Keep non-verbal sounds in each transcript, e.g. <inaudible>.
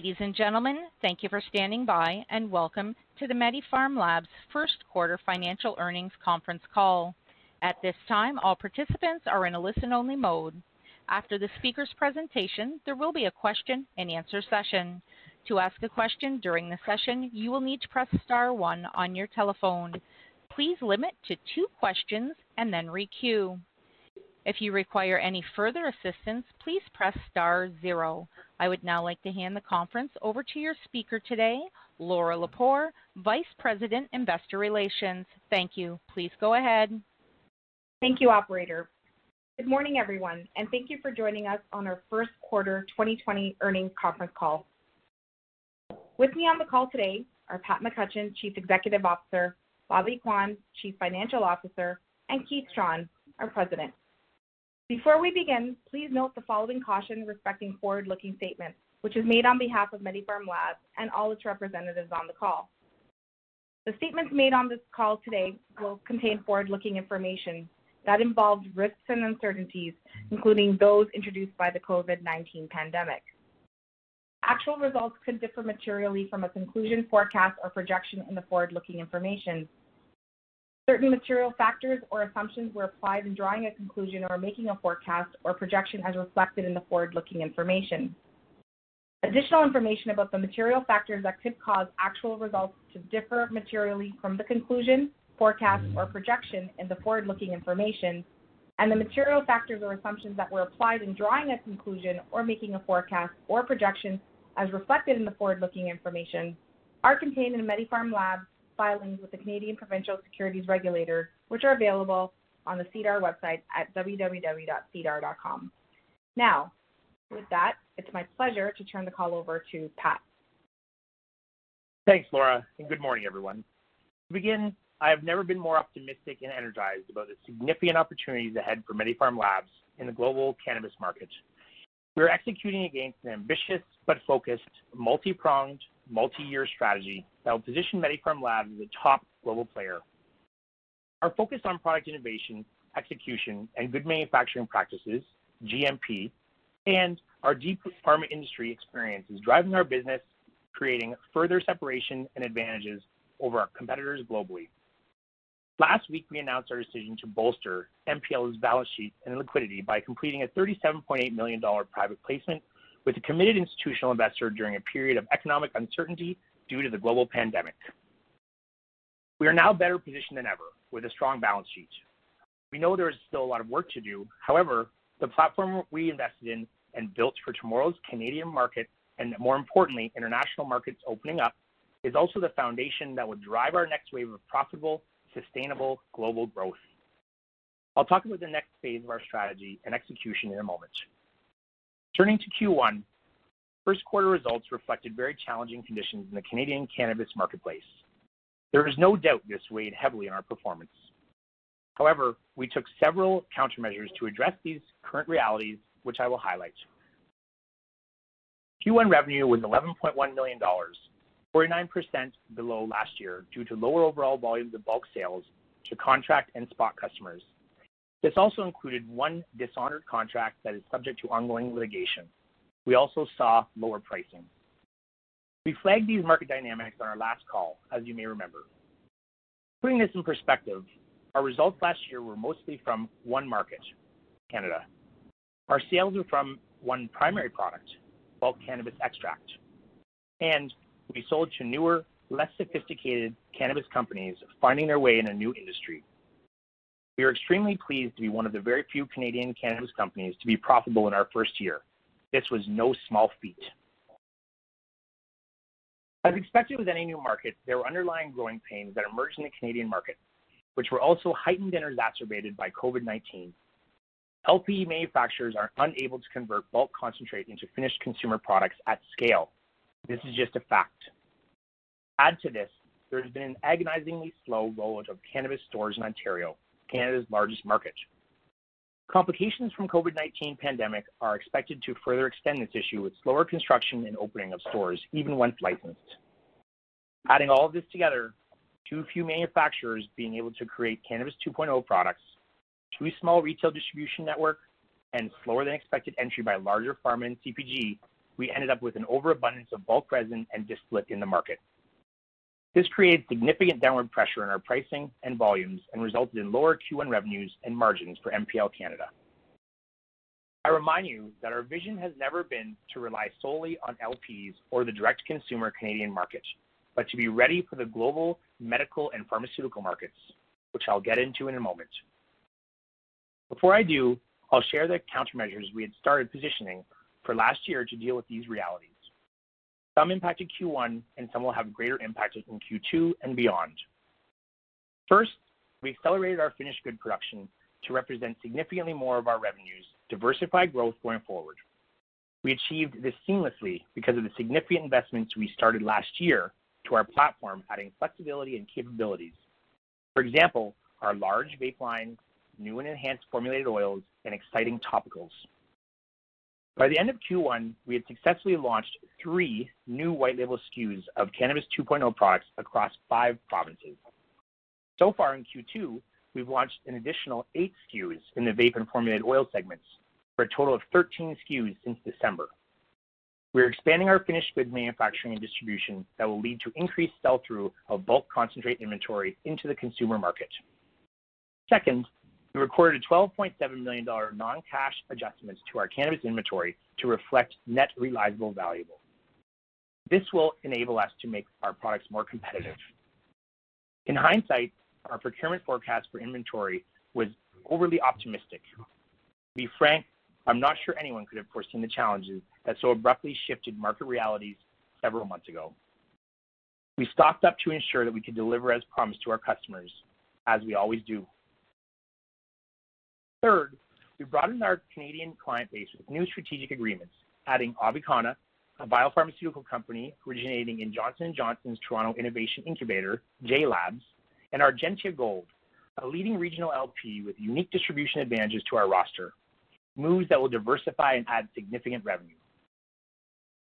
Ladies and gentlemen, thank you for standing by, and welcome to the MediPharm Labs first quarter financial earnings conference call. At this time, all participants are in a listen-only mode. After the speaker's presentation, there will be a question-and-answer session. To ask a question during the session, you will need to press star one on your telephone. Please limit to two questions and then re-queue. If you require any further assistance, please press star zero. I would now like to hand the conference over to your speaker today, Laura Lepore, Vice President, Investor Relations. Thank you. Please go ahead. Thank you, operator. Good morning, everyone, and thank you for joining us on our first quarter 2020 earnings conference call. With me on the call today are Pat McCutcheon, Chief Executive Officer, Bobby Kwan, Chief Financial Officer, and Keith Strachan, our President. Before we begin, please note the following caution respecting forward-looking statements, which is made on behalf of MediPharm Labs and all its representatives on the call. The statements made on this call today will contain forward-looking information that involves risks and uncertainties, including those introduced by the COVID-19 pandemic. Actual results could differ materially from a conclusion, forecast, or projection in the forward-looking information. Certain material factors or assumptions were applied in drawing a conclusion or making a forecast or projection as reflected in the forward-looking information. Additional information about the material factors that could cause actual results to differ materially from the conclusion, forecast, or projection in the forward-looking information, and the material factors or assumptions that were applied in drawing a conclusion or making a forecast or projection as reflected in the forward-looking information are contained in MediPharm Labs filings with the Canadian Provincial Securities Regulators, which are available on the SEDAR website at www.sedar.com. Now, with that, it's my pleasure to turn the call over to Pat. Thanks, Laura, and good morning, everyone. To begin, I have never been more optimistic and energized about the significant opportunities ahead for MediPharm Labs in the global cannabis market. We are executing against an ambitious but focused, multi-pronged, multi-year strategy that will position MediPharm Labs as a top global player. Our focus on product innovation, execution, and good manufacturing practices, GMP, and our deep pharma industry experience is driving our business, creating further separation and advantages over our competitors globally. Last week, we announced our decision to bolster MPL's balance sheet and liquidity by completing a $37.8 million private placement with a committed institutional investor during a period of economic uncertainty due to the global pandemic. We are now better positioned than ever with a strong balance sheet. We know there is still a lot of work to do. However, the platform we invested in and built for tomorrow's Canadian market, and more importantly, international markets opening up, is also the foundation that will drive our next wave of profitable, sustainable global growth. I'll talk about the next phase of our strategy and execution in a moment. Turning to Q1, first quarter results reflected very challenging conditions in the Canadian cannabis marketplace. There is no doubt this weighed heavily on our performance. However, we took several countermeasures to address these current realities, which I will highlight. Q1 revenue was $11.1 million, 49% below last year due to lower overall volumes of bulk sales to contract and spot customers. This also included one dishonored contract that is subject to ongoing litigation. We also saw lower pricing. We flagged these market dynamics on our last call, as you may remember. Putting this in perspective, our results last year were mostly from one market, Canada. Our sales were from one primary product, bulk cannabis extract, and we sold to newer, less sophisticated cannabis companies finding their way in a new industry. We are extremely pleased to be one of the very few Canadian cannabis companies to be profitable in our first year. This was no small feat. As expected with any new market, there were underlying growing pains that emerged in the Canadian market, which were also heightened and exacerbated by COVID-19. LPE manufacturers are unable to convert bulk concentrate into finished consumer products at scale. This is just a fact. Add to this, there has been an agonizingly slow rollout of cannabis stores in Ontario, Canada's largest market. Complications from COVID-19 pandemic are expected to further extend this issue with slower construction and opening of stores, even once licensed. Adding all of this together, too few manufacturers being able to create Cannabis 2.0 products, too small retail distribution network, and slower than expected entry by larger pharma and CPG, we ended up with an overabundance of bulk resin and distillate in the market. This created significant downward pressure on our pricing and volumes and resulted in lower Q1 revenues and margins for MPL Canada. I remind you that our vision has never been to rely solely on LPs or the direct consumer Canadian market, but to be ready for the global medical and pharmaceutical markets, which I'll get into in a moment. Before I do, I'll share the countermeasures we had started positioning for last year to deal with these realities. Some impacted Q1, and some will have greater impact in Q2 and beyond. First, we accelerated our finished good production to represent significantly more of our revenues, diversify growth going forward. We achieved this seamlessly because of the significant investments we started last year to our platform, adding flexibility and capabilities. For example, our large vape line, new and enhanced formulated oils, and exciting topicals. By the end of Q1, we had successfully launched three new white label SKUs of Cannabis 2.0 products across five provinces. So far in Q2, we've launched an additional eight SKUs in the vape and formulated oil segments for a total of 13 SKUs since December. We're expanding our finished goods manufacturing and distribution that will lead to increased sell-through of bulk concentrate inventory into the consumer market. Second, we recorded a $12.7 million non-cash adjustment to our cannabis inventory to reflect net realizable value. This will enable us to make our products more competitive. In hindsight, our procurement forecast for inventory was overly optimistic. To be frank, I'm not sure anyone could have foreseen the challenges that so abruptly shifted market realities several months ago. We stocked up to ensure that we could deliver as promised to our customers, as we always do. Third, we broadened our Canadian client base with new strategic agreements, adding Avicanna, a biopharmaceutical company originating in Johnson & Johnson's Toronto Innovation Incubator, JLABS, and Argentia Gold, a leading regional LP with unique distribution advantages to our roster, moves that will diversify and add significant revenue.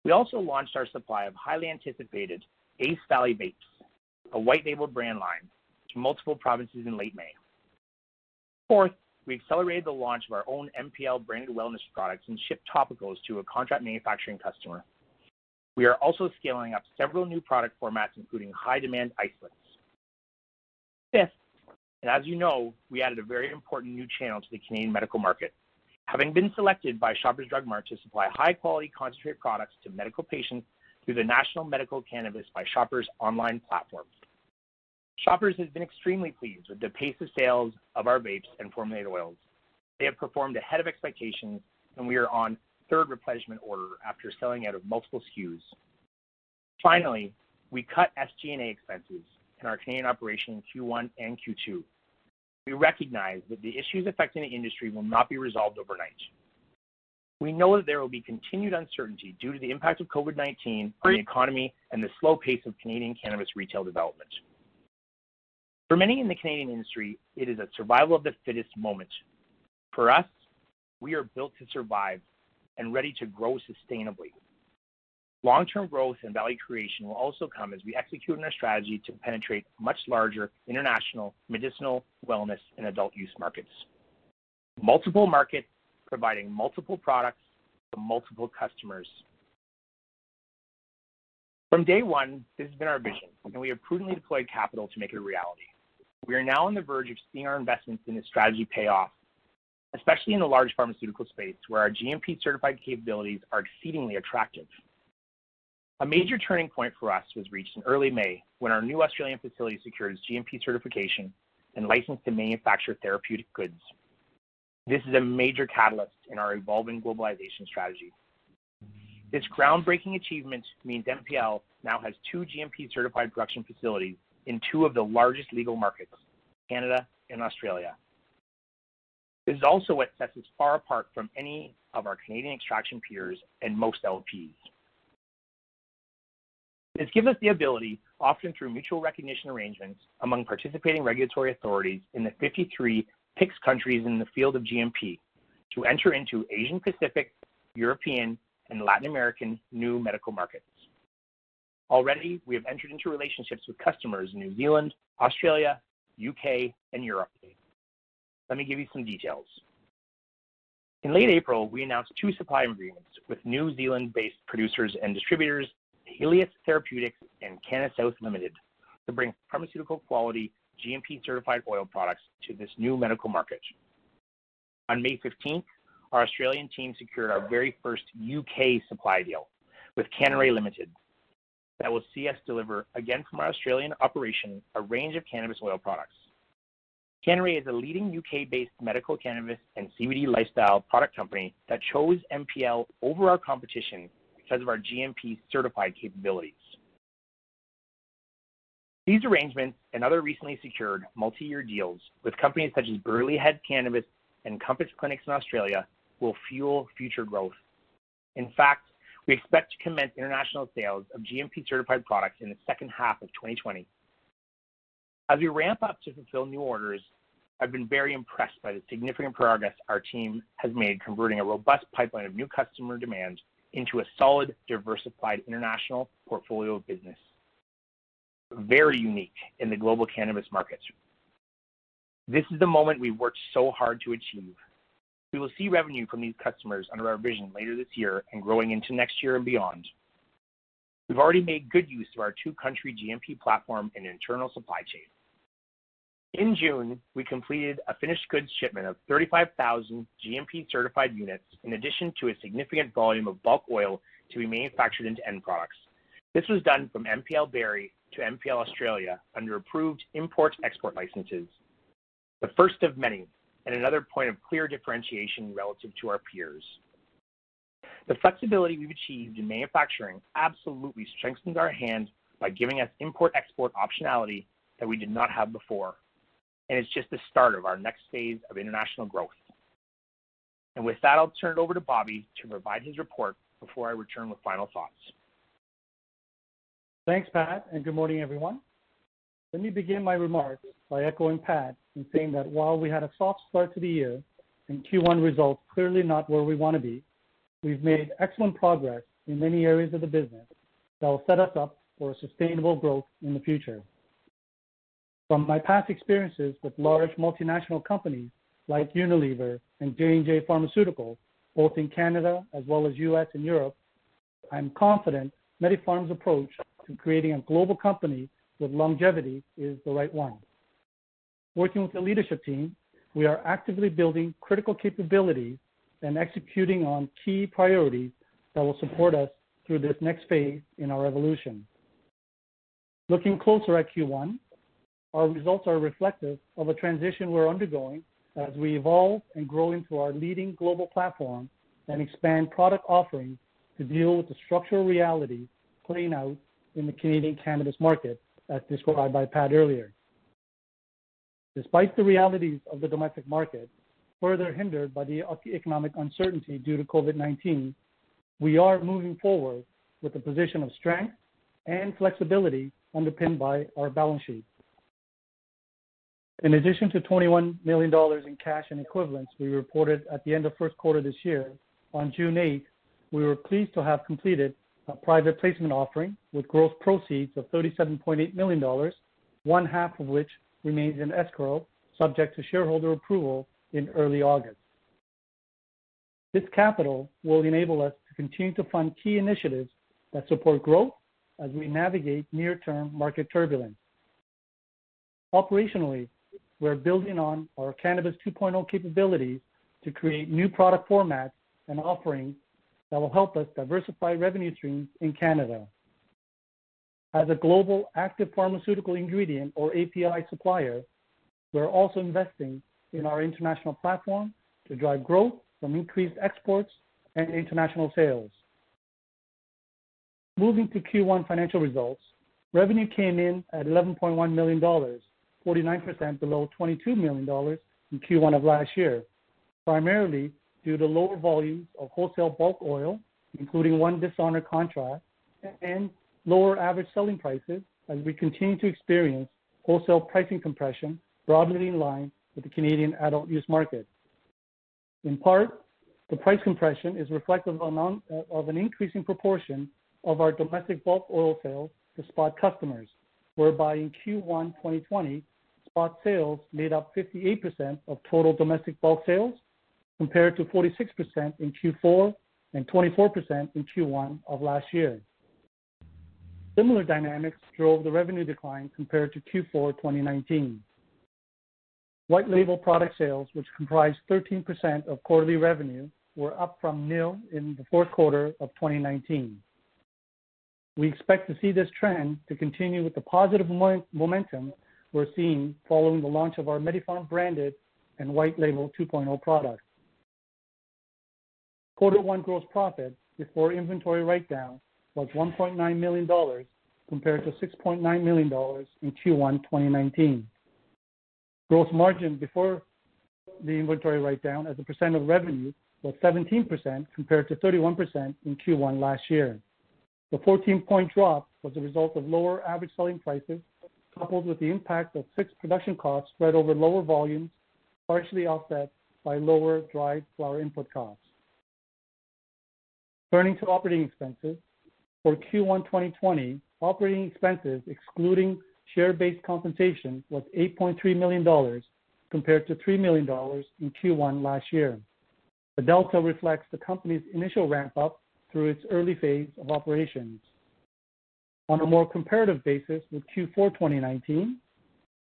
We also launched our supply of highly anticipated Ace Valley Vapes, a white label brand line, to multiple provinces in late May. Fourth, we accelerated the launch of our own MPL branded wellness products and shipped topicals to a contract manufacturing customer. We are also scaling up several new product formats, including high-demand isolates. Fifth, and as you know, we added a very important new channel to the Canadian medical market, having been selected by Shoppers Drug Mart to supply high-quality concentrate products to medical patients through the National Medical Cannabis by Shoppers online platform. Shoppers has been extremely pleased with the pace of sales of our vapes and formulated oils. They have performed ahead of expectations, and we are on third replenishment order after selling out of multiple SKUs. Finally, we cut SG&A expenses in our Canadian operation in Q1 and Q2. We recognize that the issues affecting the industry will not be resolved overnight. We know that there will be continued uncertainty due to the impact of COVID-19 on the economy and the slow pace of Canadian cannabis retail development. For many in the Canadian industry, it is a survival of the fittest moment. For us, we are built to survive and ready to grow sustainably. Long-term growth and value creation will also come as we execute on our strategy to penetrate much larger international medicinal, wellness, and adult use markets. Multiple markets providing multiple products to multiple customers. From day one, this has been our vision, and we have prudently deployed capital to make it a reality. We are now on the verge of seeing our investments in this strategy pay off, especially in the large pharmaceutical space, where our GMP-certified capabilities are exceedingly attractive. A major turning point for us was reached in early May when our new Australian facility secured its GMP certification and license to manufacture therapeutic goods. This is a major catalyst in our evolving globalization strategy. This groundbreaking achievement means MPL now has two GMP-certified production facilities in two of the largest legal markets, Canada and Australia. This is also what sets us far apart from any of our Canadian extraction peers and most LPs. This gives us the ability, often through mutual recognition arrangements among participating regulatory authorities in the 53 PICS countries in the field of GMP, to enter into Asian Pacific, European, and Latin American new medical markets. Already, we have entered into relationships with customers in New Zealand, Australia, UK, and Europe. Let me give you some details. In late April, we announced two supply agreements with New Zealand-based producers and distributors, Helius Therapeutics and CanaSouth Limited, to bring pharmaceutical quality GMP-certified oil products to this new medical market. On May 15th, our Australian team secured our very first UK supply deal with Canray Limited that will see us deliver, again from our Australian operation, a range of cannabis oil products. Canray is a leading UK-based medical cannabis and CBD lifestyle product company that chose MPL over our competition because of our GMP certified capabilities. These arrangements and other recently secured multi-year deals with companies such as Burleigh Head Cannabis and Compass Clinics in Australia will fuel future growth. In fact, we expect to commence international sales of GMP-certified products in the second half of 2020. As we ramp up to fulfill new orders, I've been very impressed by the significant progress our team has made converting a robust pipeline of new customer demand into a solid, diversified international portfolio of business. Very unique in the global cannabis market. This is the moment we've worked so hard to achieve. We will see revenue from these customers under our vision later this year and growing into next year and beyond. We've already made good use of our two-country GMP platform and internal supply chain. In June, we completed a finished goods shipment of 35,000 GMP-certified units, in addition to a significant volume of bulk oil to be manufactured into end products. This was done from MPL Barrie to MPL Australia under approved import-export licenses, the first of many and another point of clear differentiation relative to our peers. The flexibility we've achieved in manufacturing absolutely strengthens our hand by giving us import-export optionality that we did not have before, and it's just the start of our next phase of international growth. And With that, I'll turn it over to Bobby to provide his report before I return with final thoughts. Thanks, Pat, and good morning, everyone. Let me begin my remarks by echoing Pat in saying that while we had a soft start to the year and Q1 results clearly not where we want to be, we've made excellent progress in many areas of the business that will set us up for sustainable growth in the future. From my past experiences with large multinational companies like Unilever and J&J Pharmaceuticals, both in Canada as well as U.S. and Europe, I'm confident MediPharm's approach to creating a global company with longevity is the right one. Working with the leadership team, we are actively building critical capabilities and executing on key priorities that will support us through this next phase in our evolution. Looking closer at Q1, our results are reflective of a transition we're undergoing as we evolve and grow into our leading global platform and expand product offerings to deal with the structural realities playing out in the Canadian cannabis market, as described by Pat earlier. Despite the realities of the domestic market, further hindered by the economic uncertainty due to COVID-19, we are moving forward with a position of strength and flexibility underpinned by our balance sheet. In addition to 21 million dollars in cash and equivalents we reported at the end of first quarter this year, on June 8th, we were pleased to have completed a private placement offering with gross proceeds of $37.8 million, one half of which remains in escrow, subject to shareholder approval in early August. This capital will enable us to continue to fund key initiatives that support growth as we navigate near-term market turbulence. Operationally, we're building on our Cannabis 2.0 capabilities to create new product formats and offerings that will help us diversify revenue streams in Canada. As a global active pharmaceutical ingredient or API supplier, we're also investing in our international platform to drive growth from increased exports and international sales. Moving to Q1 financial results, revenue came in at 11.1 million dollars, 49% below 22 million dollars in Q1 of last year, primarily due to lower volumes of wholesale bulk oil, including one dishonor contract, and lower average selling prices as we continue to experience wholesale pricing compression broadly in line with the Canadian adult use market. In part, the price compression is reflective of an increasing proportion of our domestic bulk oil sales to spot customers, whereby in Q1 2020, spot sales made up 58% of total domestic bulk sales, compared to 46% in Q4 and 24% in Q1 of last year. Similar dynamics drove the revenue decline compared to Q4 2019. White label product sales, which comprised 13% of quarterly revenue, were up from nil in the fourth quarter of 2019. We expect to see this trend to continue with the positive momentum we're seeing following the launch of our MediPharm branded and white label 2.0 products. Quarter one gross profit before inventory write-down was 1.9 million dollars compared to 6.9 million dollars in Q1 2019. Gross margin before the inventory write-down as a percent of revenue was 17% compared to 31% in Q1 last year. The 14-point drop was a result of lower average selling prices, coupled with the impact of fixed production costs spread over lower volumes, partially offset by lower dried flower input costs. Turning to operating expenses. For Q1 2020, operating expenses excluding share-based compensation was 8.3 million dollars compared to 3 million dollars in Q1 last year. The delta reflects the company's initial ramp-up through its early phase of operations. On a more comparative basis with Q4 2019,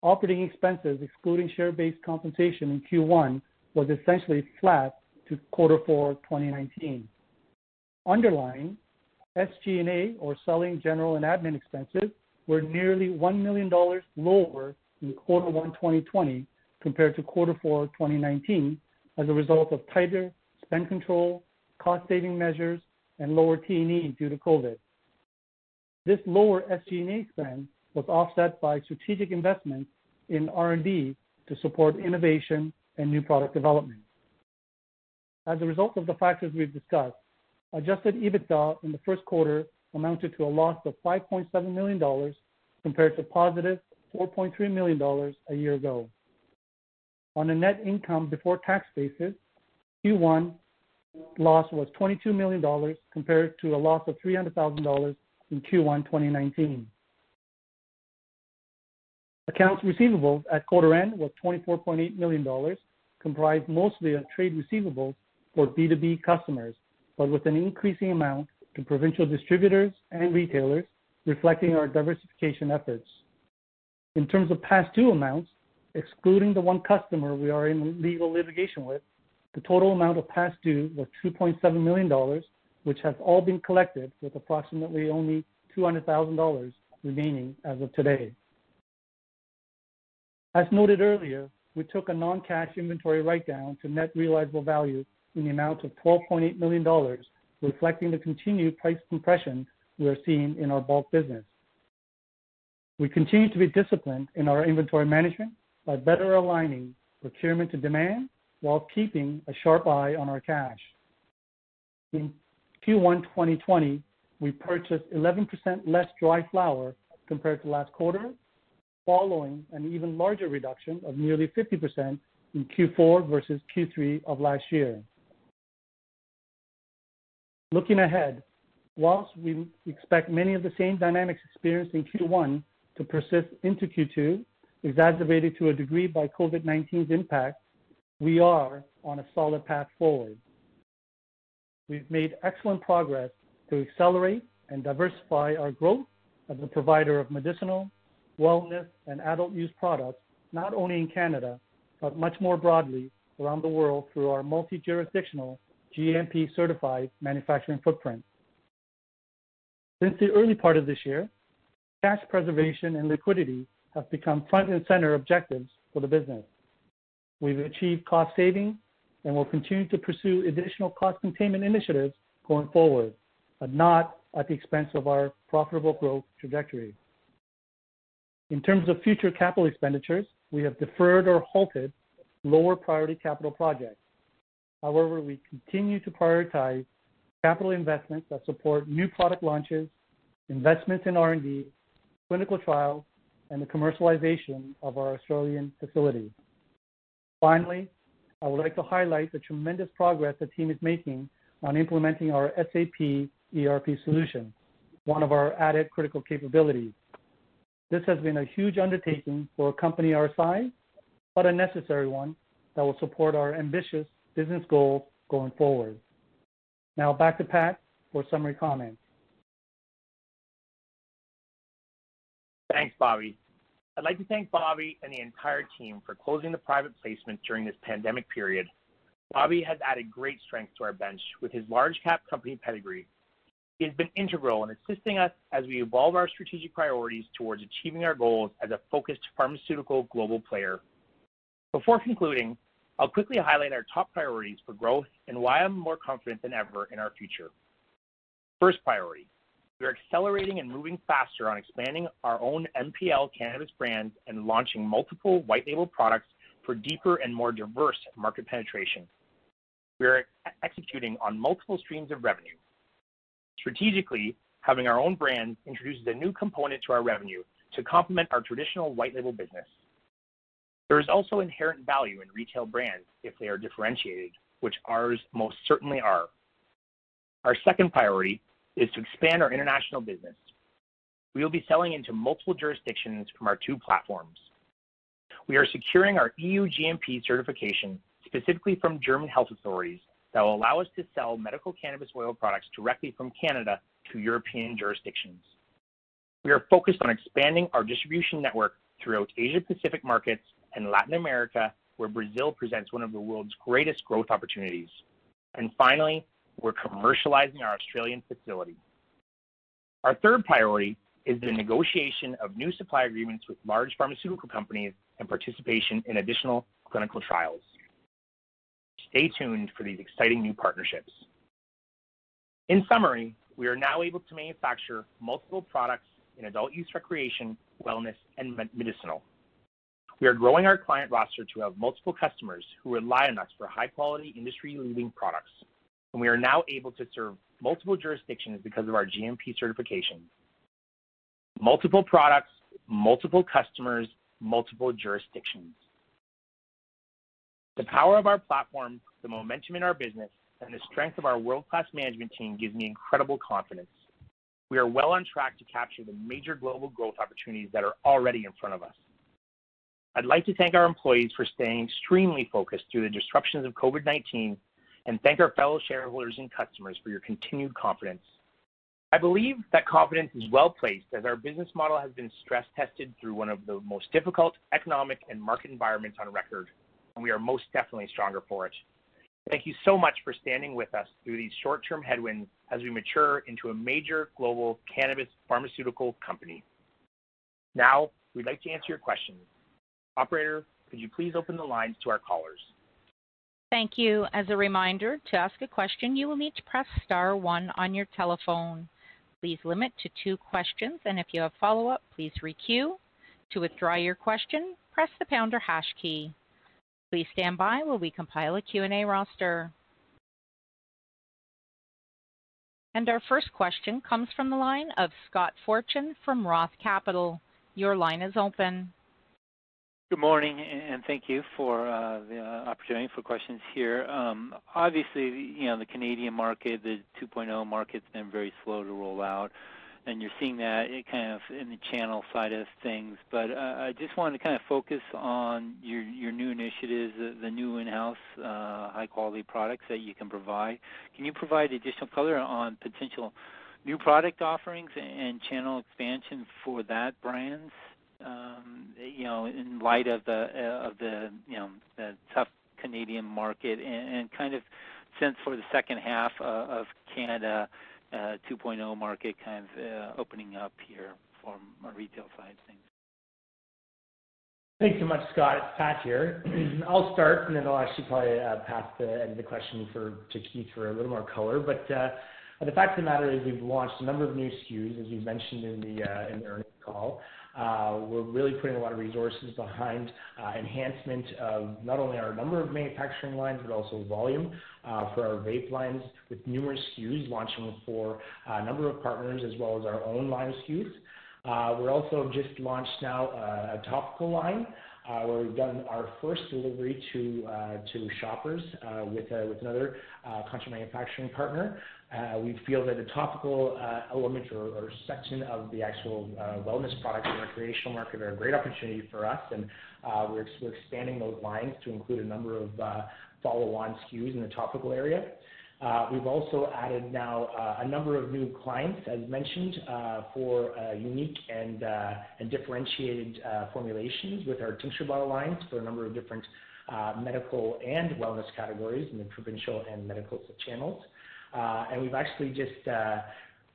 operating expenses excluding share-based compensation in Q1 was essentially flat to quarter four 2019. Underlying SG&A, or selling, general, and admin expenses, were nearly 1 million dollars lower in quarter one 2020 compared to quarter four 2019 as a result of tighter spend control, cost-saving measures, and lower T&E due to COVID. This lower SG&A spend was offset by strategic investments in R&D to support innovation and new product development. As a result of the factors we've discussed, adjusted EBITDA in the first quarter amounted to a loss of 5.7 million dollars compared to positive positive 4.3 million dollars a year ago. On a net income before tax basis, Q1 loss was 22 million dollars compared to a loss of 300,000 dollars in Q1 2019. Accounts receivable at quarter end was 24.8 million dollars, comprised mostly of trade receivables for B2B customers, but with an increasing amount to provincial distributors and retailers, reflecting our diversification efforts. In terms of past due amounts, excluding the one customer we are in legal litigation with, the total amount of past due was 2.7 million dollars, which has all been collected with approximately only 200,000 dollars remaining as of today. As noted earlier, we took a non-cash inventory write-down to net realizable value in the amount of 12.8 million dollars, reflecting the continued price compression we are seeing in our bulk business. We continue to be disciplined in our inventory management by better aligning procurement to demand while keeping a sharp eye on our cash. In Q1 2020, we purchased 11% less dry flower compared to last quarter, following an even larger reduction of nearly 50% in Q4 versus Q3 of last year. Looking ahead, whilst we expect many of the same dynamics experienced in Q1 to persist into Q2, exacerbated to a degree by COVID-19's impact, we are on a solid path forward. We've made excellent progress to accelerate and diversify our growth as a provider of medicinal, wellness, and adult use products, not only in Canada, but much more broadly around the world through our multi-jurisdictional GMP-certified manufacturing footprint. Since the early part of this year, cash preservation and liquidity have become front and center objectives for the business. We've achieved cost savings and will continue to pursue additional cost containment initiatives going forward, but not at the expense of our profitable growth trajectory. In terms of future capital expenditures, we have deferred or halted lower priority capital projects. However, we continue to prioritize capital investments that support new product launches, investments in R&D, clinical trials, and the commercialization of our Australian facility. Finally, I would like to highlight the tremendous progress the team is making on implementing our SAP ERP solution, one of our added critical capabilities. This has been a huge undertaking for a company our size, but a necessary one that will support our ambitious business goals going forward. Now back to Pat for summary comments. Thanks, Bobby. I'd like to thank Bobby and the entire team for closing the private placement during this pandemic period. Bobby has added great strength to our bench with his large cap company pedigree. He has been integral in assisting us as we evolve our strategic priorities towards achieving our goals as a focused pharmaceutical global player. Before concluding, I'll quickly highlight our top priorities for growth and why I'm more confident than ever in our future. First priority, we are accelerating and moving faster on expanding our own MPL cannabis brands and launching multiple white label products for deeper and more diverse market penetration. We are executing on multiple streams of revenue. Strategically, having our own brands introduces a new component to our revenue to complement our traditional white label business. There is also inherent value in retail brands if they are differentiated, which ours most certainly are. Our second priority is to expand our international business. We will be selling into multiple jurisdictions from our two platforms. We are securing our EU GMP certification, specifically from German health authorities, that will allow us to sell medical cannabis oil products directly from Canada to European jurisdictions. We are focused on expanding our distribution network throughout Asia Pacific markets and Latin America, where Brazil presents one of the world's greatest growth opportunities. And Finally, we're commercializing our Australian facility. Our third priority is the negotiation of new supply agreements with large pharmaceutical companies and participation in additional clinical trials. Stay tuned for these exciting new partnerships. In summary, we are now able to manufacture multiple products in adult use recreation, wellness, and medicinal. We are growing our client roster to have multiple customers who rely on us for high-quality, industry-leading products. And we are now able to serve multiple jurisdictions because of our GMP certification. Multiple products, multiple customers, multiple jurisdictions. The power of our platform, the momentum in our business, and the strength of our world-class management team gives me incredible confidence. We are well on track to capture the major global growth opportunities that are already in front of us. I'd like to thank our employees for staying extremely focused through the disruptions of COVID-19 and thank our fellow shareholders and customers for your continued confidence. I believe that confidence is well-placed as our business model has been stress-tested through one of the most difficult economic and market environments on record, and we are most definitely stronger for it. Thank you so much for standing with us through these short-term headwinds as we mature into a major global cannabis pharmaceutical company. Now, we'd like to answer your questions. Operator, could you please open the lines to our callers? Thank you. As a reminder, to ask a question, you will need to press star one on your telephone. Please limit to two questions, and if you have follow-up, please re-queue. To withdraw your question, press the pound or hash key. Please stand by while we compile a Q&A roster. And our first question comes from the line of Scott Fortune from Roth Capital. Your line is open. Good morning, and thank you for uh, the uh, opportunity for questions here. Um, obviously, you know, the Canadian market, the 2.0 market's been very slow to roll out, and you're seeing that kind of in the channel side of things. But uh, I just wanted to kind of focus on your your new initiatives, the new in-house high-quality products that you can provide. Can you provide additional color on potential new product offerings and channel expansion for that Um, brand in light of the uh, of the you know the tough Canadian market and kind of sense for the second half uh, of Canada uh, 2.0 market kind of uh, opening up here from a retail side of things? Thanks so much, Scott. It's Pat here. <clears throat> I'll start, and then I'll actually probably pass the end of the question for to Keith for a little more color. But the fact of the matter is we've launched a number of new SKUs, as you mentioned in the in the earnings call. Uh, we're really putting a lot of resources behind uh, enhancement of not only our number of manufacturing lines, but also volume uh, for our vape lines with numerous SKUs launching for a number of partners as well as our own line of SKUs. We're also just launched now a topical line, where we've done our first delivery to Shoppers with another contract manufacturing partner. Uh, we feel that the topical uh, element or section of the actual uh, wellness products in the recreational market are a great opportunity for us, and we're expanding those lines to include a number of follow-on SKUs in the topical area. We've also added now a number of new clients, as mentioned, for unique and differentiated formulations with our tincture bottle lines for a number of different medical and wellness categories in the provincial and medical channels. Uh, and we've actually just uh,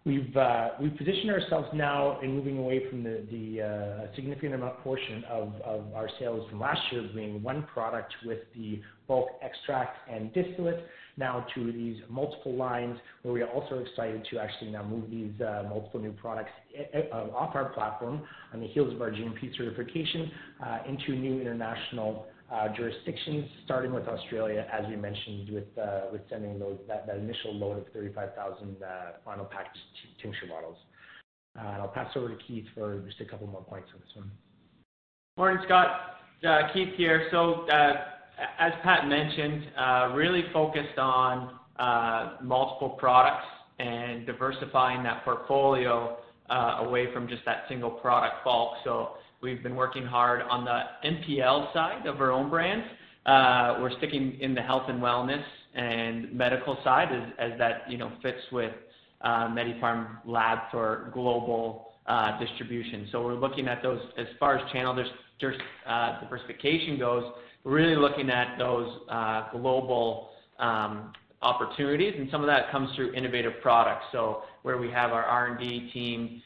we've uh, we've positioned ourselves now in moving away from the the significant amount portion of of our sales from last year being one product with the bulk extract and distillate, now to these multiple lines, where we are also excited to actually now move these uh, multiple new products eh, eh, off our platform on the heels of our GMP certification uh, into new international Uh, jurisdictions, starting with Australia, as we mentioned, with uh, sending that initial load of 35,000 uh, final packaged tincture bottles. I'll pass over to Keith for just a couple more points on this one. Morning, Scott. Keith here. So uh as Pat mentioned, really focused on multiple products and diversifying that portfolio away from just that single product bulk. We've been working hard on the MPL side of our own brands. We're sticking in the health and wellness and medical side as that you know fits with uh, MediPharm Labs for global uh, distribution. So we're looking at those as far as channel uh, diversification goes, really looking at those global um, opportunities, and some of that comes through innovative products. So where we have our R&D team,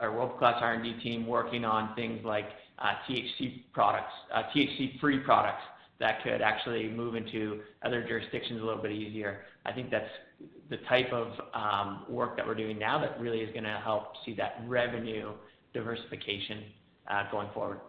our world-class R&D team working on things like uh, THC-free uh, products that could actually move into other jurisdictions a little bit easier. I think that's the type of um, work that we're doing now that really is going to help see that revenue diversification uh, going forward.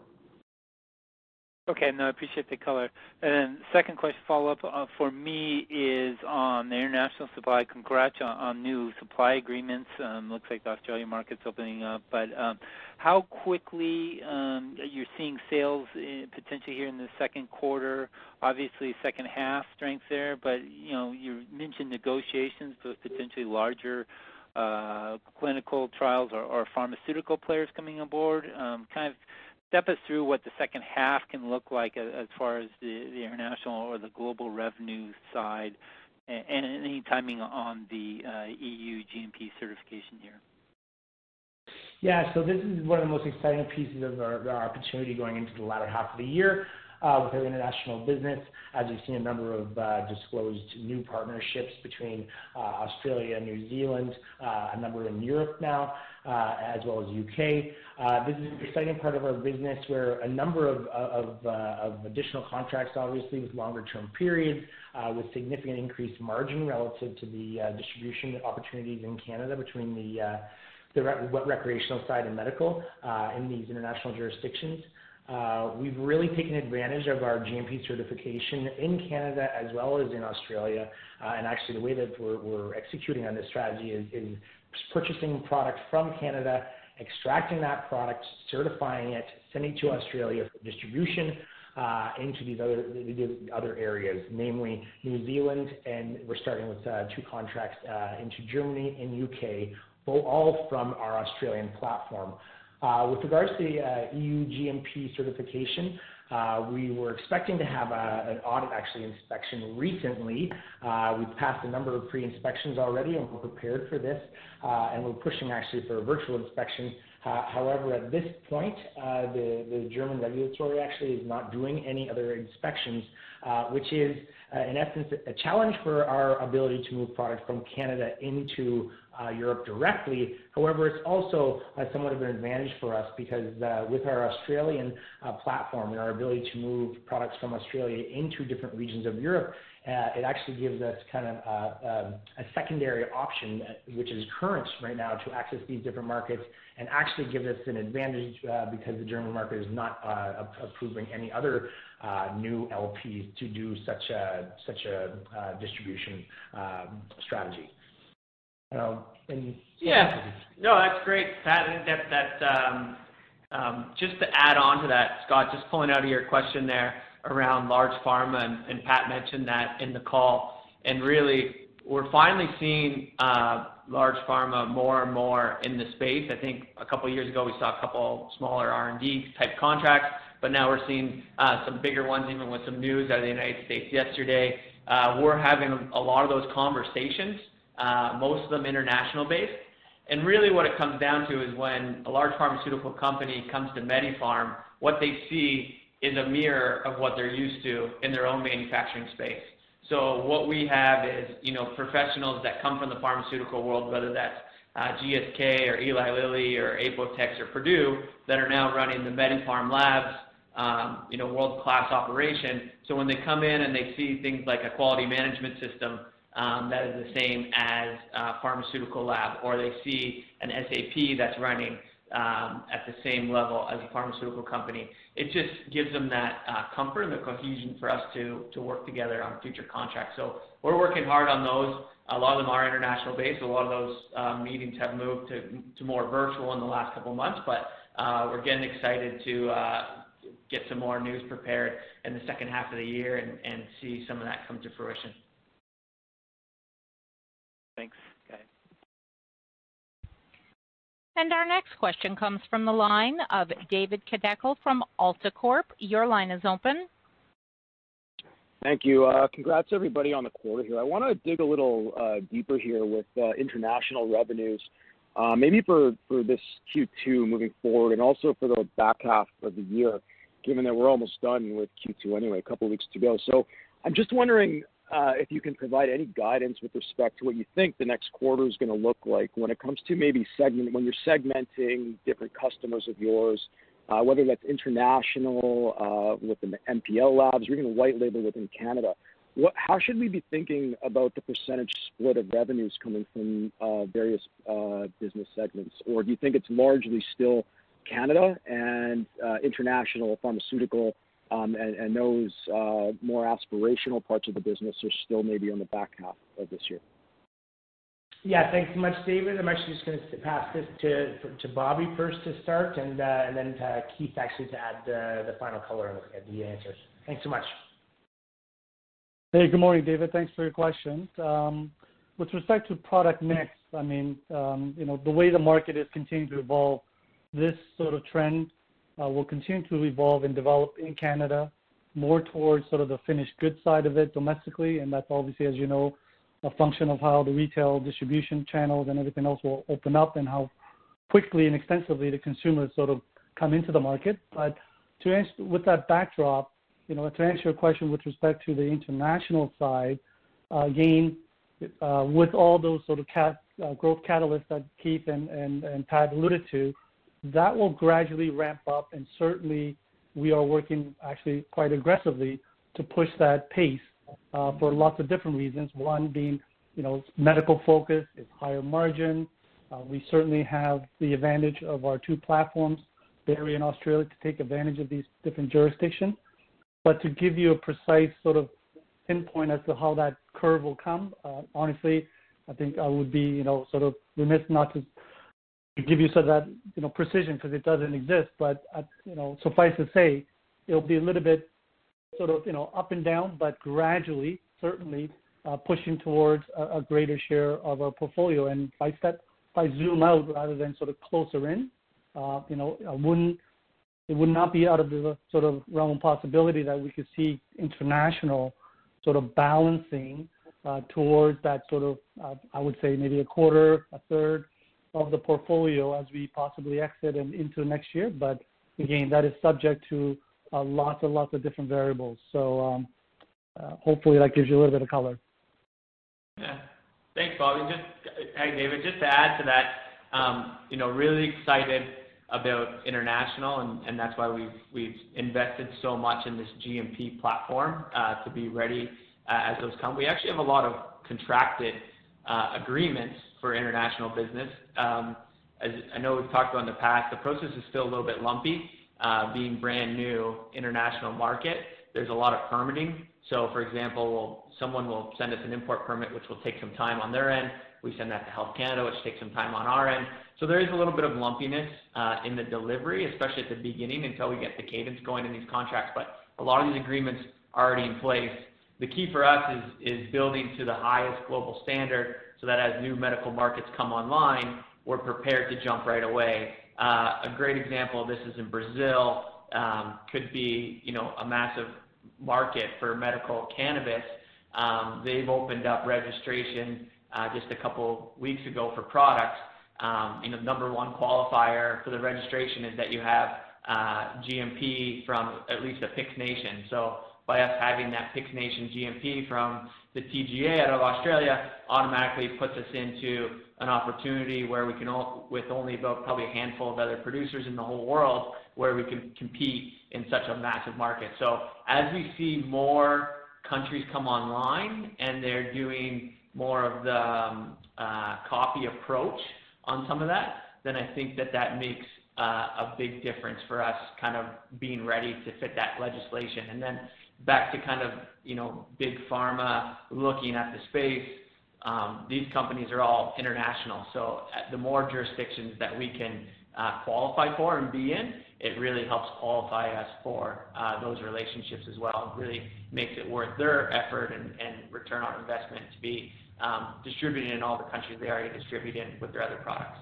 Okay. No, I appreciate the color. And then Second question follow-up uh, for me is on the international supply. Congrats on new supply agreements. Um, looks like the Australia market's opening up. But um, how quickly um, you're seeing sales uh, potentially here in the second quarter? Obviously, second half strength there, but you know you mentioned negotiations with potentially larger uh, clinical trials or pharmaceutical players coming on board. Um, kind of step us through what the second half can look like as far as the international or the global revenue side, and any timing on the uh, EU GMP certification here. Yeah. So this is one of the most exciting pieces of our opportunity going into the latter half of the year Uh, with our international business, as we've seen a number of uh, disclosed new partnerships between uh, Australia and New Zealand, a number in Europe now, as well as U.K. This is an exciting part of our business where a number of additional contracts, obviously with longer-term periods, with significant increased margin relative to the distribution opportunities in Canada between the recreational side and medical in these international jurisdictions. Uh, we've really taken advantage of our GMP certification in Canada as well as in Australia. Uh, and actually, the way that we're executing on this strategy is purchasing product from Canada, extracting that product, certifying it, sending it to Australia for distribution uh, into these other areas, namely New Zealand, and we're starting with uh, two contracts into Germany and U.K., all from our Australian platform. Uh, with regards to the uh, EU GMP certification, uh, we were expecting to have an audit, actually, inspection recently. We've passed a number of pre-inspections already, and we're prepared for this. Uh, and we're pushing actually for a virtual inspection. However, at this point, the German regulatory actually is not doing any other inspections, which is, in essence, a challenge for our ability to move product from Canada into Uh, Europe directly. However, it's also uh, somewhat of an advantage for us because uh, with our Australian platform and our ability to move products from Australia into different regions of Europe, it actually gives us kind of um, a secondary option, which is current right now, to access these different markets and actually gives us an advantage because the German market is not approving any other new LPs to do such a such a distribution um, strategy. Um, yeah. No, that's great, Pat. Um, um, just to add on to that, Scott, just pulling out of your question there around large pharma, and Pat mentioned that in the call, and really, we're finally seeing uh, large pharma more and more in the space. I think a couple years ago, we saw a couple smaller R&D type contracts, but now we're seeing uh, some bigger ones, even with some news out of the United States yesterday. Uh, we're having a lot of those conversations, most of them international based. And really what it comes down to is when a large pharmaceutical company comes to MediPharm, what they see is a mirror of what they're used to in their own manufacturing space. So what we have is you know, professionals that come from the pharmaceutical world, whether that's GSK or Eli Lilly or Apotex or Purdue, that are now running the MediPharm Labs um, you know, world-class operation. So when they come in and they see things like a quality management system Um, that is the same as a pharmaceutical lab, or they see an SAP that's running um, at the same level as a pharmaceutical company, it just gives them that uh, comfort and the cohesion for us to to work together on future contracts. So we're working hard on those. A lot of them are international based. A lot of those uh, meetings have moved to to more virtual in the last couple of months, but we're getting excited to get some more news prepared in the second half of the year and, and see some of that come to fruition. Thanks. Okay. And our next question comes from the line of David Kideckel from AltaCorp. Your line is open. Thank you. Uh, congrats everybody on the quarter here. I want to dig a little uh, deeper here with uh, international revenues, maybe for this Q2 moving forward and also for the back half of the year, given that we're almost done with Q2 anyway, a couple of weeks to go. So I'm just wondering if you can provide any guidance with respect to what you think the next quarter is going to look like when it comes to maybe segment when you're segmenting different customers of yours, whether that's international with the MPL labs or even white label within Canada. What, How should we be thinking about the percentage split of revenues coming from uh, various uh, business segments? Or do you think it's largely still Canada and uh, international pharmaceutical, and and those uh, more aspirational parts of the business are still maybe on the back half of this year? Yeah. Thanks so much, David. I'm actually just going to pass this to to Bobby first to start, and and then to Keith actually to add the final color at the answers. Thanks so much. Hey, good morning, David. Thanks for your question. Um, With respect to product mix, I mean, um, you know, the way the market is continuing to evolve, this sort of trend Uh, will continue to evolve and develop in Canada more towards sort of the finished goods side of it domestically, and that's obviously, as you know, a function of how the retail distribution channels and everything else will open up and how quickly and extensively the consumers sort of come into the market. But to answer with that backdrop, you know, to answer your question with respect to the international side, again, uh, with all those sort of uh, growth catalysts that Keith and Pat alluded to, that will gradually ramp up, and certainly we are working actually quite aggressively to push that pace uh, for lots of different reasons. One being you know, medical focus, it's higher margin. Uh, we certainly have the advantage of our two platforms, Barrie and Australia, to take advantage of these different jurisdictions. But to give you a precise sort of pinpoint as to how that curve will come, uh, honestly, I think I would be you know, sort of remiss not to give you that you know precision because it doesn't exist. But uh, you know, suffice to say, it'll be a little bit sort of you know up and down, but gradually, certainly, pushing towards a greater share of our portfolio. And by step if I zoom out rather than sort of closer in, uh, you know, I wouldn't. it would not be out of the sort of realm of possibility that we could see international sort of balancing towards that sort of, I would say maybe a quarter, a third of the portfolio as we possibly exit and into next year. But again, that is subject to uh, lots and lots of different variables. So um, uh, hopefully that gives you a little bit of color. Yeah. Thanks, Bobby. And just, hey, David, just to add to that, um, you know, really excited about international, and that's why we've invested so much in this GMP platform uh, to be ready as those come. We actually have a lot of contracted Uh, agreements for international business. Um, as I know we've talked about in the past, the process is still a little bit lumpy, uh, being brand new international market. There's a lot of permitting. So for example, someone will send us an import permit, which will take some time on their end. We send that to Health Canada, which takes some time on our end. So there is a little bit of lumpiness uh, in the delivery, especially at the beginning, until we get the cadence going in these contracts. But a lot of these agreements are already in place. The key for us is is building to the highest global standard so that as new medical markets come online, we're prepared to jump right away. Uh, a great example of this is in Brazil. Um, could be you know a massive market for medical cannabis. Um, they've opened up registration uh, just a couple weeks ago for products. Um, you know, Number one qualifier for the registration is that you have uh, GMP from at least a PIC/S nation. By us having that PIC/S nation GMP from the TGA out of Australia automatically puts us into an opportunity where we can, with only about probably a handful of other producers in the whole world, where we can compete in such a massive market. So as we see more countries come online and they're doing more of the um, uh, copy approach on some of that, then I think that that makes uh, a big difference for us kind of being ready to fit that legislation. Back to kind of you know big pharma looking at the space. Um, these companies are all international, so uh, the more jurisdictions that we can uh, qualify for and be in, it really helps qualify us for uh, those relationships as well. It really makes it worth their effort and return on investment to be um, distributing in all the countries they already distribute in with their other products.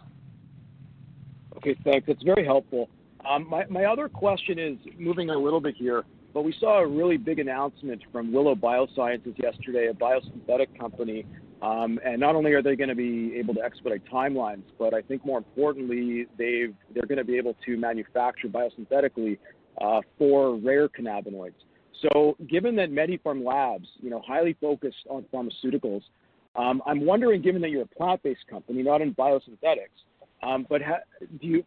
Okay, thanks. That's very helpful. Um, my other question is moving a little bit here, but we saw a really big announcement from Willow Biosciences yesterday, a biosynthetic company. Um, and not only are they going to be able to expedite timelines, but I think more importantly, they've, they're going to be able to manufacture biosynthetically for rare cannabinoids. So, given that MediPharm Labs, you know, highly focused on pharmaceuticals, I'm wondering, given that you're a plant-based company, not in biosynthetics, Um, but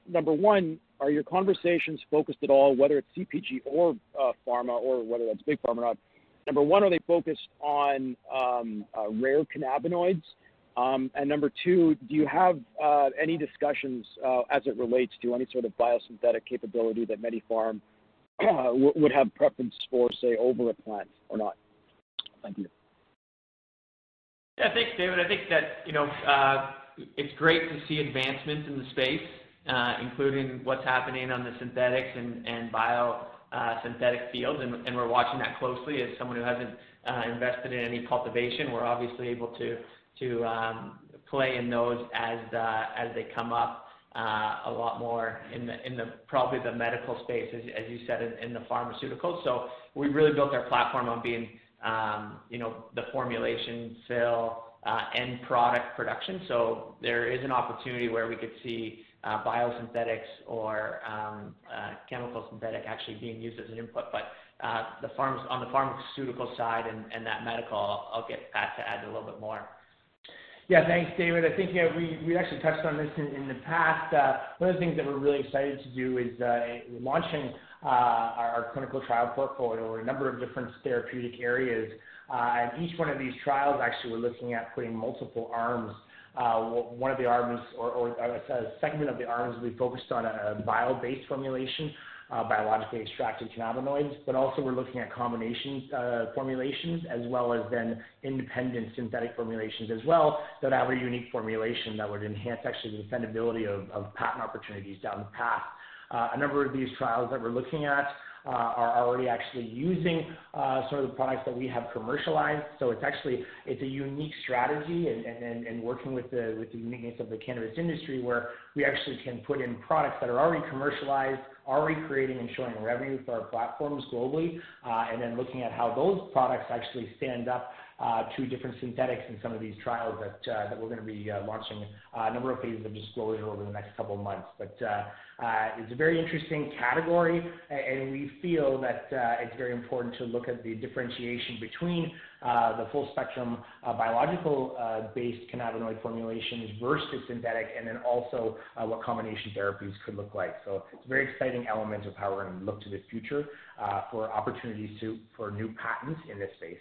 number one, are your conversations focused at all, whether it's CPG or uh, pharma or whether that's big pharma or not? Number one, are they focused on um, uh, rare cannabinoids? Um, and number two, do you have uh, any discussions as it relates to any sort of biosynthetic capability that MediPharm would have preference for, say, over a plant or not? Thank you. Yeah, thanks, David. I think that it's great to see advancements in the space, uh, including what's happening on the synthetics and and biosynthetic uh, fields, and we're watching that closely. As someone who hasn't uh, invested in any cultivation, we're obviously able to to um, play in those as as they come up a lot more in the in the probably the medical space, as as you said, in in the pharmaceuticals. So We've really built our platform on being um, you know the formulation, fill, Uh, end product production. So there is an opportunity where we could see uh, biosynthetics or um, uh, chemical synthetic actually being used as an input. But on the pharmaceutical side and and that medical, I'll get Pat to add a little bit more. Yeah, thanks, David. I think we actually touched on this in the past. One of the things that we're really excited to do is launching our clinical trial portfolio in a number of different therapeutic areas. Uh, and each one of these trials, actually, we're looking at putting multiple arms. Uh, one of the arms or uh, a segment of the arms be focused on a bio-based formulation, biologically extracted cannabinoids. But also we're looking at combination formulations as well as then independent synthetic formulations as well that have a unique formulation that would enhance actually the defendability of patent opportunities down the path. A number of these trials that we're looking at Uh, are already actually using uh, some of the products that we have commercialized. So it's actually it's a unique strategy and and working with the uniqueness of the cannabis industry, where we actually can put in products that are already commercialized, already creating and showing revenue for our platforms globally, uh, and then looking at how those products actually stand up Uh, to different synthetics in some of these trials that uh, we're going to be uh, launching a number of phases of disclosure over the next couple of months. But it's a very interesting category, and we feel that it's very important to look at the differentiation between the full spectrum biological-based cannabinoid formulations versus synthetic, and then also what combination therapies could look like. So it's a very exciting element of how we're going to look to the future for opportunities for new patents in this space.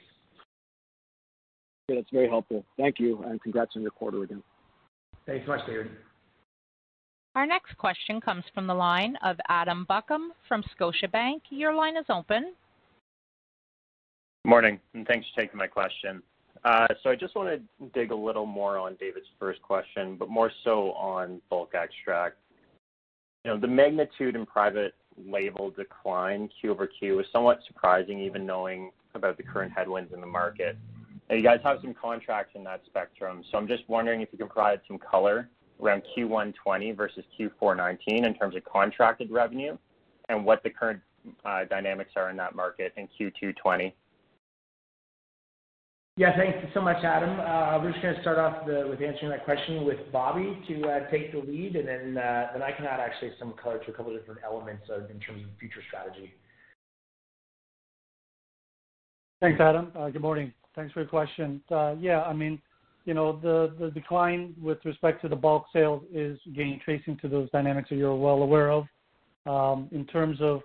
Yeah, that's very helpful. Thank you, and congrats on your quarter again. Thanks so much, David. Our next question comes from the line of Adam Buckham from Scotiabank. Your line is open. Morning, and thanks for taking my question. Uh, so I just want to dig a little more on David's first question, but more so on bulk extract. You know, the magnitude in private label decline Q-over-Q is somewhat surprising, even knowing about the current headwinds in the market. You guys have some contracts in that spectrum, so I'm just wondering if you can provide some color around Q1 2020 versus Q4 2019 in terms of contracted revenue and what the current dynamics are in that market in Q2 2020. Yeah, thanks so much, Adam. Uh, We're just going to start off with answering that question with Bobby to uh, take the lead, and then uh, then I can add actually some color to a couple of different elements in terms of future strategy. Thanks, Adam. Good morning. Thanks for your question. Uh, yeah, I mean, you know, the decline with respect to the bulk sales is, again, tracing to those dynamics that you're well aware of. Um, in terms of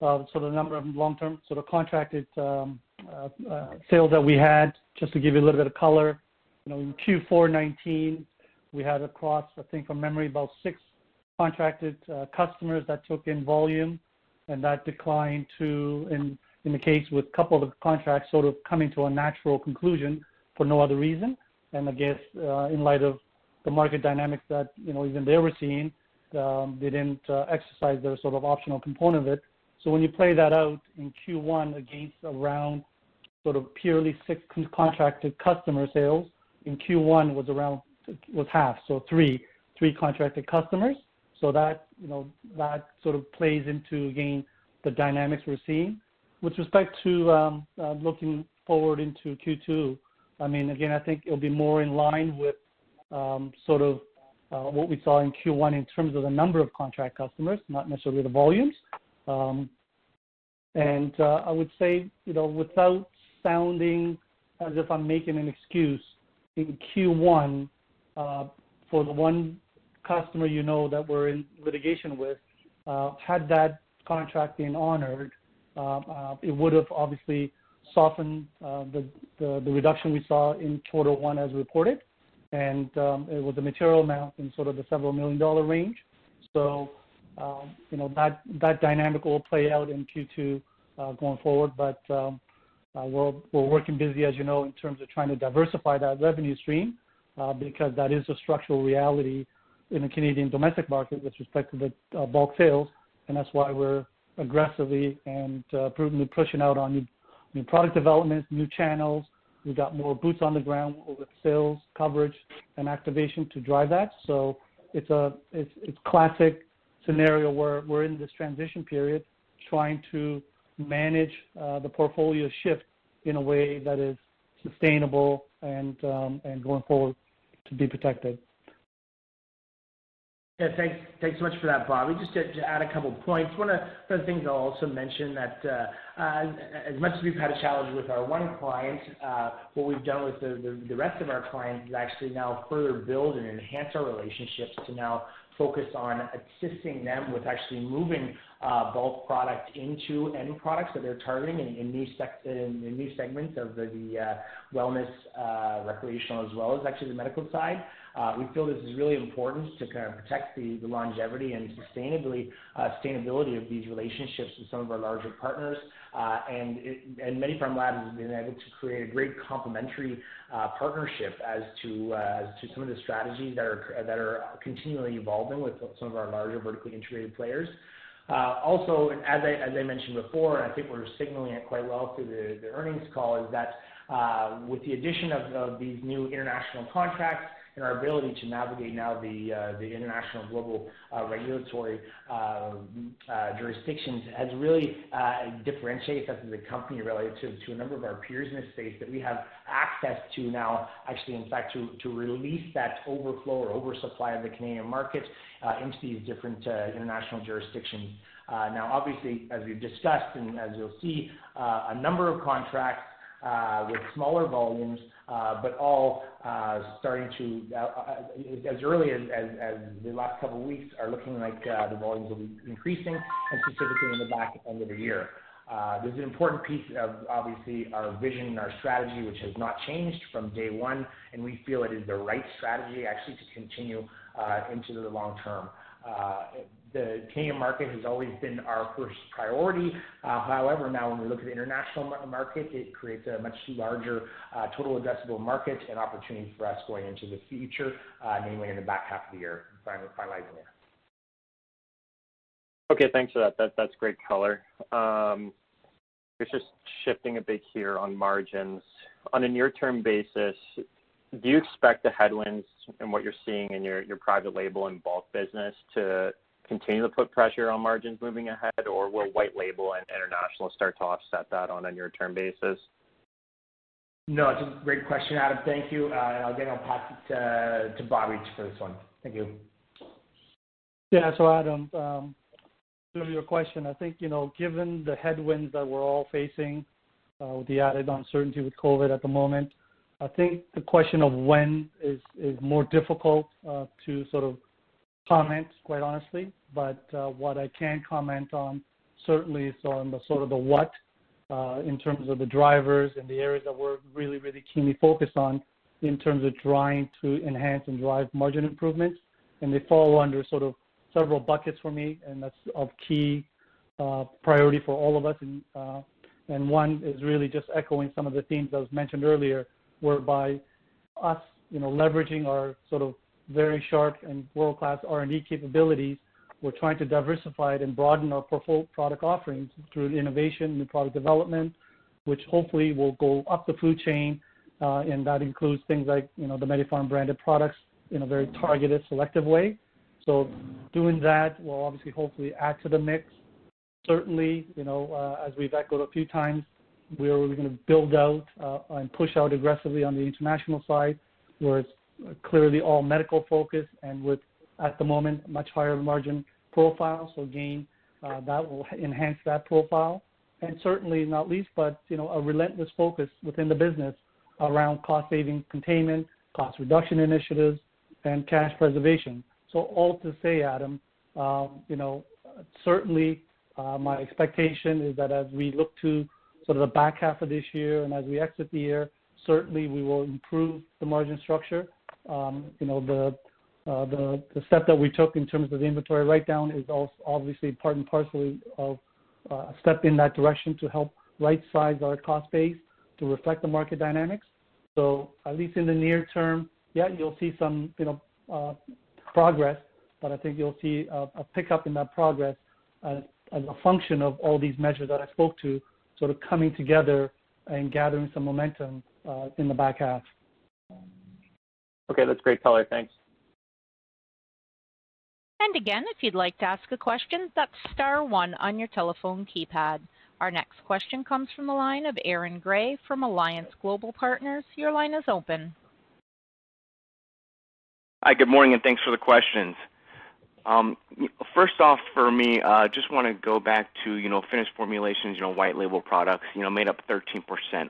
sort of the number of long-term sort of contracted um, uh, uh, sales that we had, just to give you a little bit of color, you know, in Q4 2019, we had across, I think from memory, about six contracted customers that took in volume, and that declined to, in the case with a couple of contracts sort of coming to a natural conclusion for no other reason. And I guess, uh, in light of the market dynamics that you know even they were seeing, um, they didn't uh, exercise their sort of optional component of it. So when you play that out in Q1 against around sort of purely six contracted customer sales, in Q1 was around was half, so three three contracted customers. So that you know that sort of plays into, again, the dynamics we're seeing. With respect to um, uh, looking forward into Q2, I mean, again, I think it'll be more in line with um, sort of uh, what we saw in Q1 in terms of the number of contract customers, not necessarily the volumes. Um, and uh, I would say, you know, without sounding as if I'm making an excuse, in Q1, for the one customer you know that we're in litigation with, had that contract been honored, Um, uh, it would have obviously softened uh, the reduction we saw in quarter one as reported. And um it was a material amount in sort of the several million dollar range. So um you know that dynamic will play out in Q2 uh, going forward. But um, we're working busy, as you know, in terms of trying to diversify that revenue stream, because that is a structural reality in the Canadian domestic market with respect to the bulk sales, and that's why we're aggressively and uh, prudently pushing out on new product development, new channels. We've got more boots on the ground with sales coverage and activation to drive that. So it's a it's classic scenario where we're in this transition period trying to manage uh, the portfolio shift in a way that is sustainable and um, and going forward to be protected. Yeah, thanks thanks so much for that, Bobby. Just to add a couple points. One of the things I'll also mention that uh, as much as we've had a challenge with our one client, uh, what we've done with the the rest of our clients is actually now further build and enhance our relationships to now focus on assisting them with actually moving Uh, bulk product into end products that they're targeting in new segments of the uh, wellness, uh, recreational, as well as actually the medical side. We feel this is really important to kind of protect the longevity and sustainability of these relationships with some of our larger partners. MediPharm Labs has been able to create a great complementary partnership as to some of the strategies that are, that are continually evolving with some of our larger vertically integrated players. Uh, also, as I mentioned before, and I think we're signaling it quite well through the earnings call, is that uh, with the addition of these new international contracts and our ability to navigate now the uh, international global regulatory jurisdictions has really differentiated us as a company relative to a number of our peers in this space that we have access to now, actually, in fact, to release that overflow or oversupply of the Canadian market Uh, into these different uh, international jurisdictions. Uh, now, obviously, as we've discussed and as you'll see, a number of contracts with smaller volumes, but all starting to, as early as the last couple of weeks, are looking like the volumes will be increasing, and specifically in the back end of the year. This is an important piece of, obviously, our vision and our strategy, which has not changed from day one, and we feel it is the right strategy actually to continue Uh, into the long term. Uh, the Canadian market has always been our first priority. Uh, however, now when we look at the international market, it creates a much larger total addressable market and opportunity for us going into the future, namely in the back half of the year, finalizing it. Okay, thanks for that. That's great color. Um it's just shifting a bit here on margins. On a near-term basis, do you expect the headwinds in what you're seeing in your your private label and bulk business to continue to put pressure on margins moving ahead, or will white label and international start to offset that on a near-term basis? No, it's a great question, Adam. Thank you. And again, I'll pass it to Bobby for this one. Thank you. Yeah. So Adam, um, to your question, I think, you know, given the headwinds that we're all facing uh, with the added uncertainty with COVID at the moment, I think the question of when is is more difficult uh, to sort of comment, quite honestly. But uh, what I can comment on certainly is on the sort of the what, uh, in terms of the drivers and the areas that we're really really keenly focused on in terms of trying to enhance and drive margin improvements. And they fall under sort of several buckets for me, and that's of key priority for all of us. And, and one is really just echoing some of the themes that was mentioned earlier, whereby us you know, leveraging our sort of very sharp and world-class R&D capabilities, we're trying to diversify it and broaden our portfolio product offerings through innovation, new product development, which hopefully will go up the food chain, uh, and that includes things like you know, the MediPharm branded products in a very targeted, selective way. So doing that will obviously, hopefully add to the mix. Certainly, you know, uh, as we've echoed a few times, we're going to build out uh, and push out aggressively on the international side, where it's uh, clearly all medical focused and with, at the moment, much higher margin profile. So, again, uh, that will enhance that profile. And certainly not least, but you know a relentless focus within the business around cost saving containment, cost reduction initiatives, and cash preservation. So all to say, Adam, um, you know certainly, my expectation is that as we look to sort of the back half of this year and as we exit the year, certainly we will improve the margin structure. Um, you know, the uh, the, the step that we took in terms of the inventory write-down is also obviously part and parcel of a step in that direction to help right-size our cost base to reflect the market dynamics. So at least in the near term, yeah, you'll see some you know, uh, progress, but I think you'll see a pickup in that progress as a function of all these measures that I spoke to sort of coming together and gathering some momentum uh, in the back half. Okay. That's great color. Thanks. And again, if you'd like to ask a question, that's star one on your telephone keypad. Our next question comes from the line of Aaron Grey from Alliance Global Partners. Your line is open. Hi, good morning, and thanks for the questions. First off for me, just want to go back to you know finished formulations, you know white label products, you know made up 13%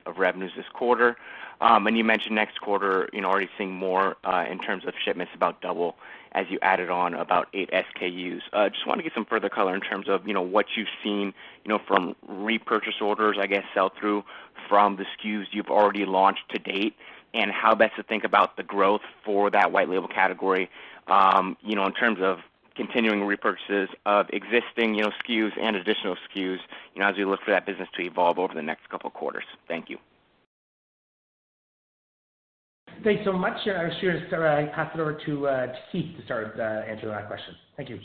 of revenues this quarter. Um, and you mentioned next quarter, you know already seeing more uh, in terms of shipments, about double as you added on about eight SKUs. Uh, just want to get some further color in terms of you know what you've seen you know from repurchase orders, I guess, sell through from the SKUs you've already launched to date, and how best to think about the growth for that white label category, um, you know in terms of continuing repurchases of existing you know, SKUs and additional SKUs, you know, as we look for that business to evolve over the next couple of quarters. Thank you. Thanks so much. I'm sure I pass it over to uh, Keith to start uh, answering that question. Thank you.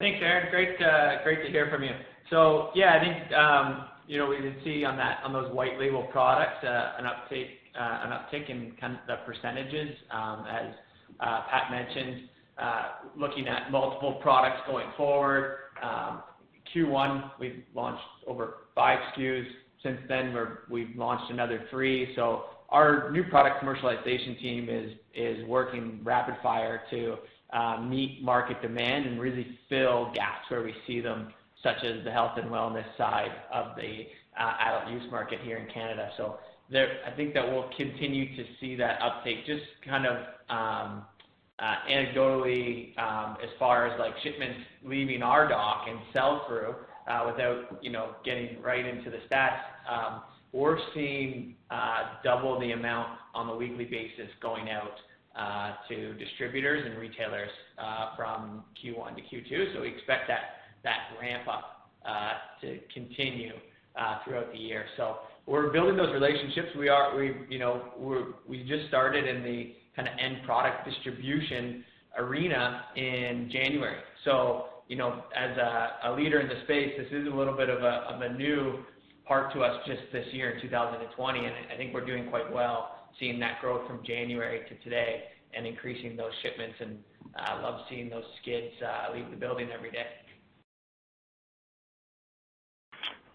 Thanks, Aaron. Uh, great to hear from you. So yeah, I think, um, you know, we did see on those white label products, an uptick in kind of the percentages. Um, as Pat mentioned, Uh, looking at multiple products going forward. Um, Q1, we've launched over five SKUs. Since then, we've launched another three. So Our new product commercialization team is working rapid fire to uh, meet market demand and really fill gaps where we see them, such as the health and wellness side of the uh, adult use market here in Canada. So I think that we'll continue to see that uptake just kind of um, Uh, anecdotally, um, as far as like shipments leaving our dock and sell through. Uh, without, you know, getting right into the stats, um, we're seeing uh, double the amount on a weekly basis going out to distributors and retailers from Q1 to Q2. So We expect that that ramp up to continue throughout the year. So we're building those relationships. We, are we you know, we we just started in the kinda end product distribution arena in January. So, you know, as a leader in the space, this is a little bit of a new part to us just this year in 2020, and I think we're doing quite well seeing that growth from January to today and increasing those shipments, and I love seeing those skids uh, leave the building every day.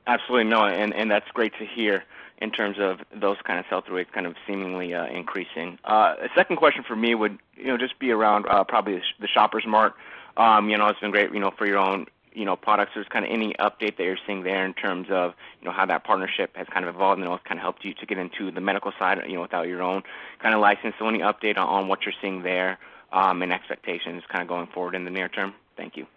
Absolutely. No, and, and that's great to hear in terms of those kind of sell-through rates kind of seemingly uh, increasing. Uh, a second question for me would, you know, just be around uh, probably the Shoppers Mart. Um, you know, it's been great, you know, for your own, you know, products. Is kind of any update that you're seeing there in terms of, you know, how that partnership has kind of evolved and it's kind of helped you to get into the medical side, you know, without your own kind of license. So any update on what you're seeing there, um, and expectations kind of going forward in the near term? Thank you.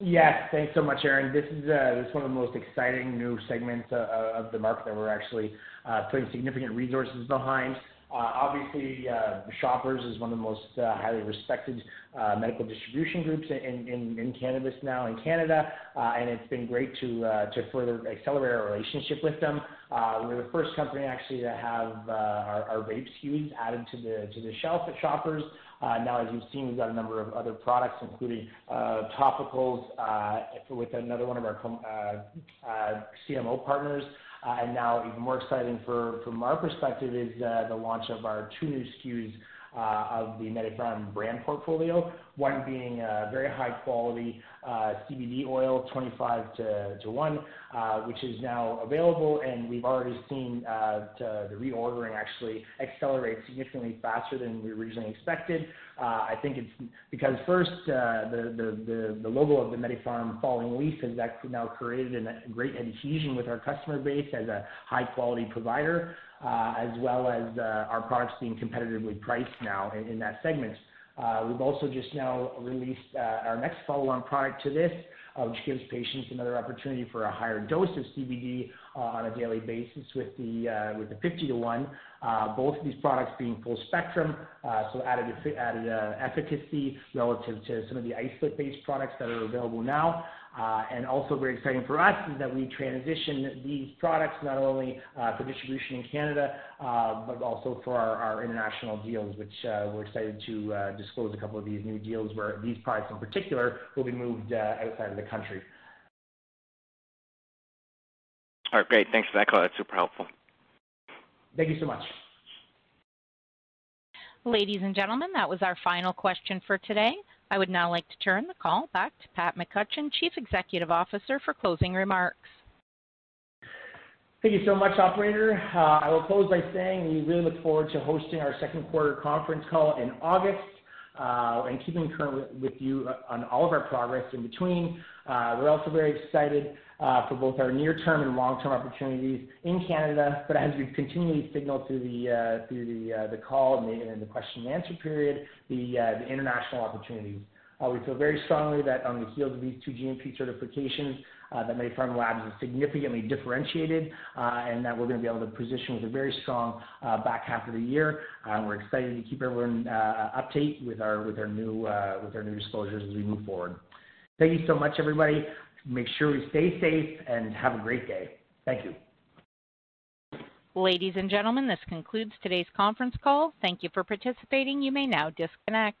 Yes. Thanks so much, Aaron. This is uh, this one of the most exciting new segments uh, uh, of the market that we're actually putting significant resources behind. Obviously, Shoppers is one of the most highly respected medical distribution groups in in, in, cannabis now in Canada. And it's been great to to further accelerate our relationship with them. We're the first company actually to have our vape SKUs added to the to the shelf at Shoppers. Uh, now, as you've seen, we've got a number of other products, including uh, topicals uh, with another one of our CMO partners. Uh and now even more exciting from our perspective is the launch of our two new SKUs Uh, of the MediPharm brand portfolio. One being a very high quality uh, CBD oil, 25:1, which is now available, and we've already seen the reordering actually accelerate significantly faster than we originally expected. I think it's because first, the the, the, the logo of the MediPharm falling leaf has now created a great adhesion with our customer base as a high quality provider, Uh, as well as uh, our products being competitively priced now in that segment. Uh, we've also just now released our next follow-on product to this, which gives patients another opportunity for a higher dose of CBD on a daily basis with the 50:1. Both of these products being full spectrum, so added efficacy relative to some of the isolate-based products that are available now. Uh, also very exciting for us is that we transition these products not only uh, for distribution in Canada, uh, but also for our international deals, which we're excited to disclose a couple of these new deals where these products in particular will be moved outside of the country. All right, great. Thanks for that color. That's super helpful. Thank you so much. Ladies and gentlemen, that was our final question for today. I would now like to turn the call back to Pat McCutcheon, Chief Executive Officer, for closing remarks. Thank you so much, operator. Uh, I will close by saying we really look forward to hosting our second quarter conference call in August, Uh, and keeping current with you uh, on all of our progress in between. Uh, we're also very excited for both our near-term and long-term opportunities in Canada. But as we've continually signaled through the through the the call and the question and answer period, the international opportunities. We feel very strongly that on the heels of these two GMP certifications, Uh, that MediPharm Labs is significantly differentiated, uh, and that we're gonna be able to position with a very strong uh, back half of the year. We're excited to keep everyone updated with our with our new disclosures as we move forward. Thank you so much, everybody. Make sure we stay safe and have a great day. Thank you. Ladies and gentlemen, this concludes today's conference call. Thank you for participating. You may now disconnect.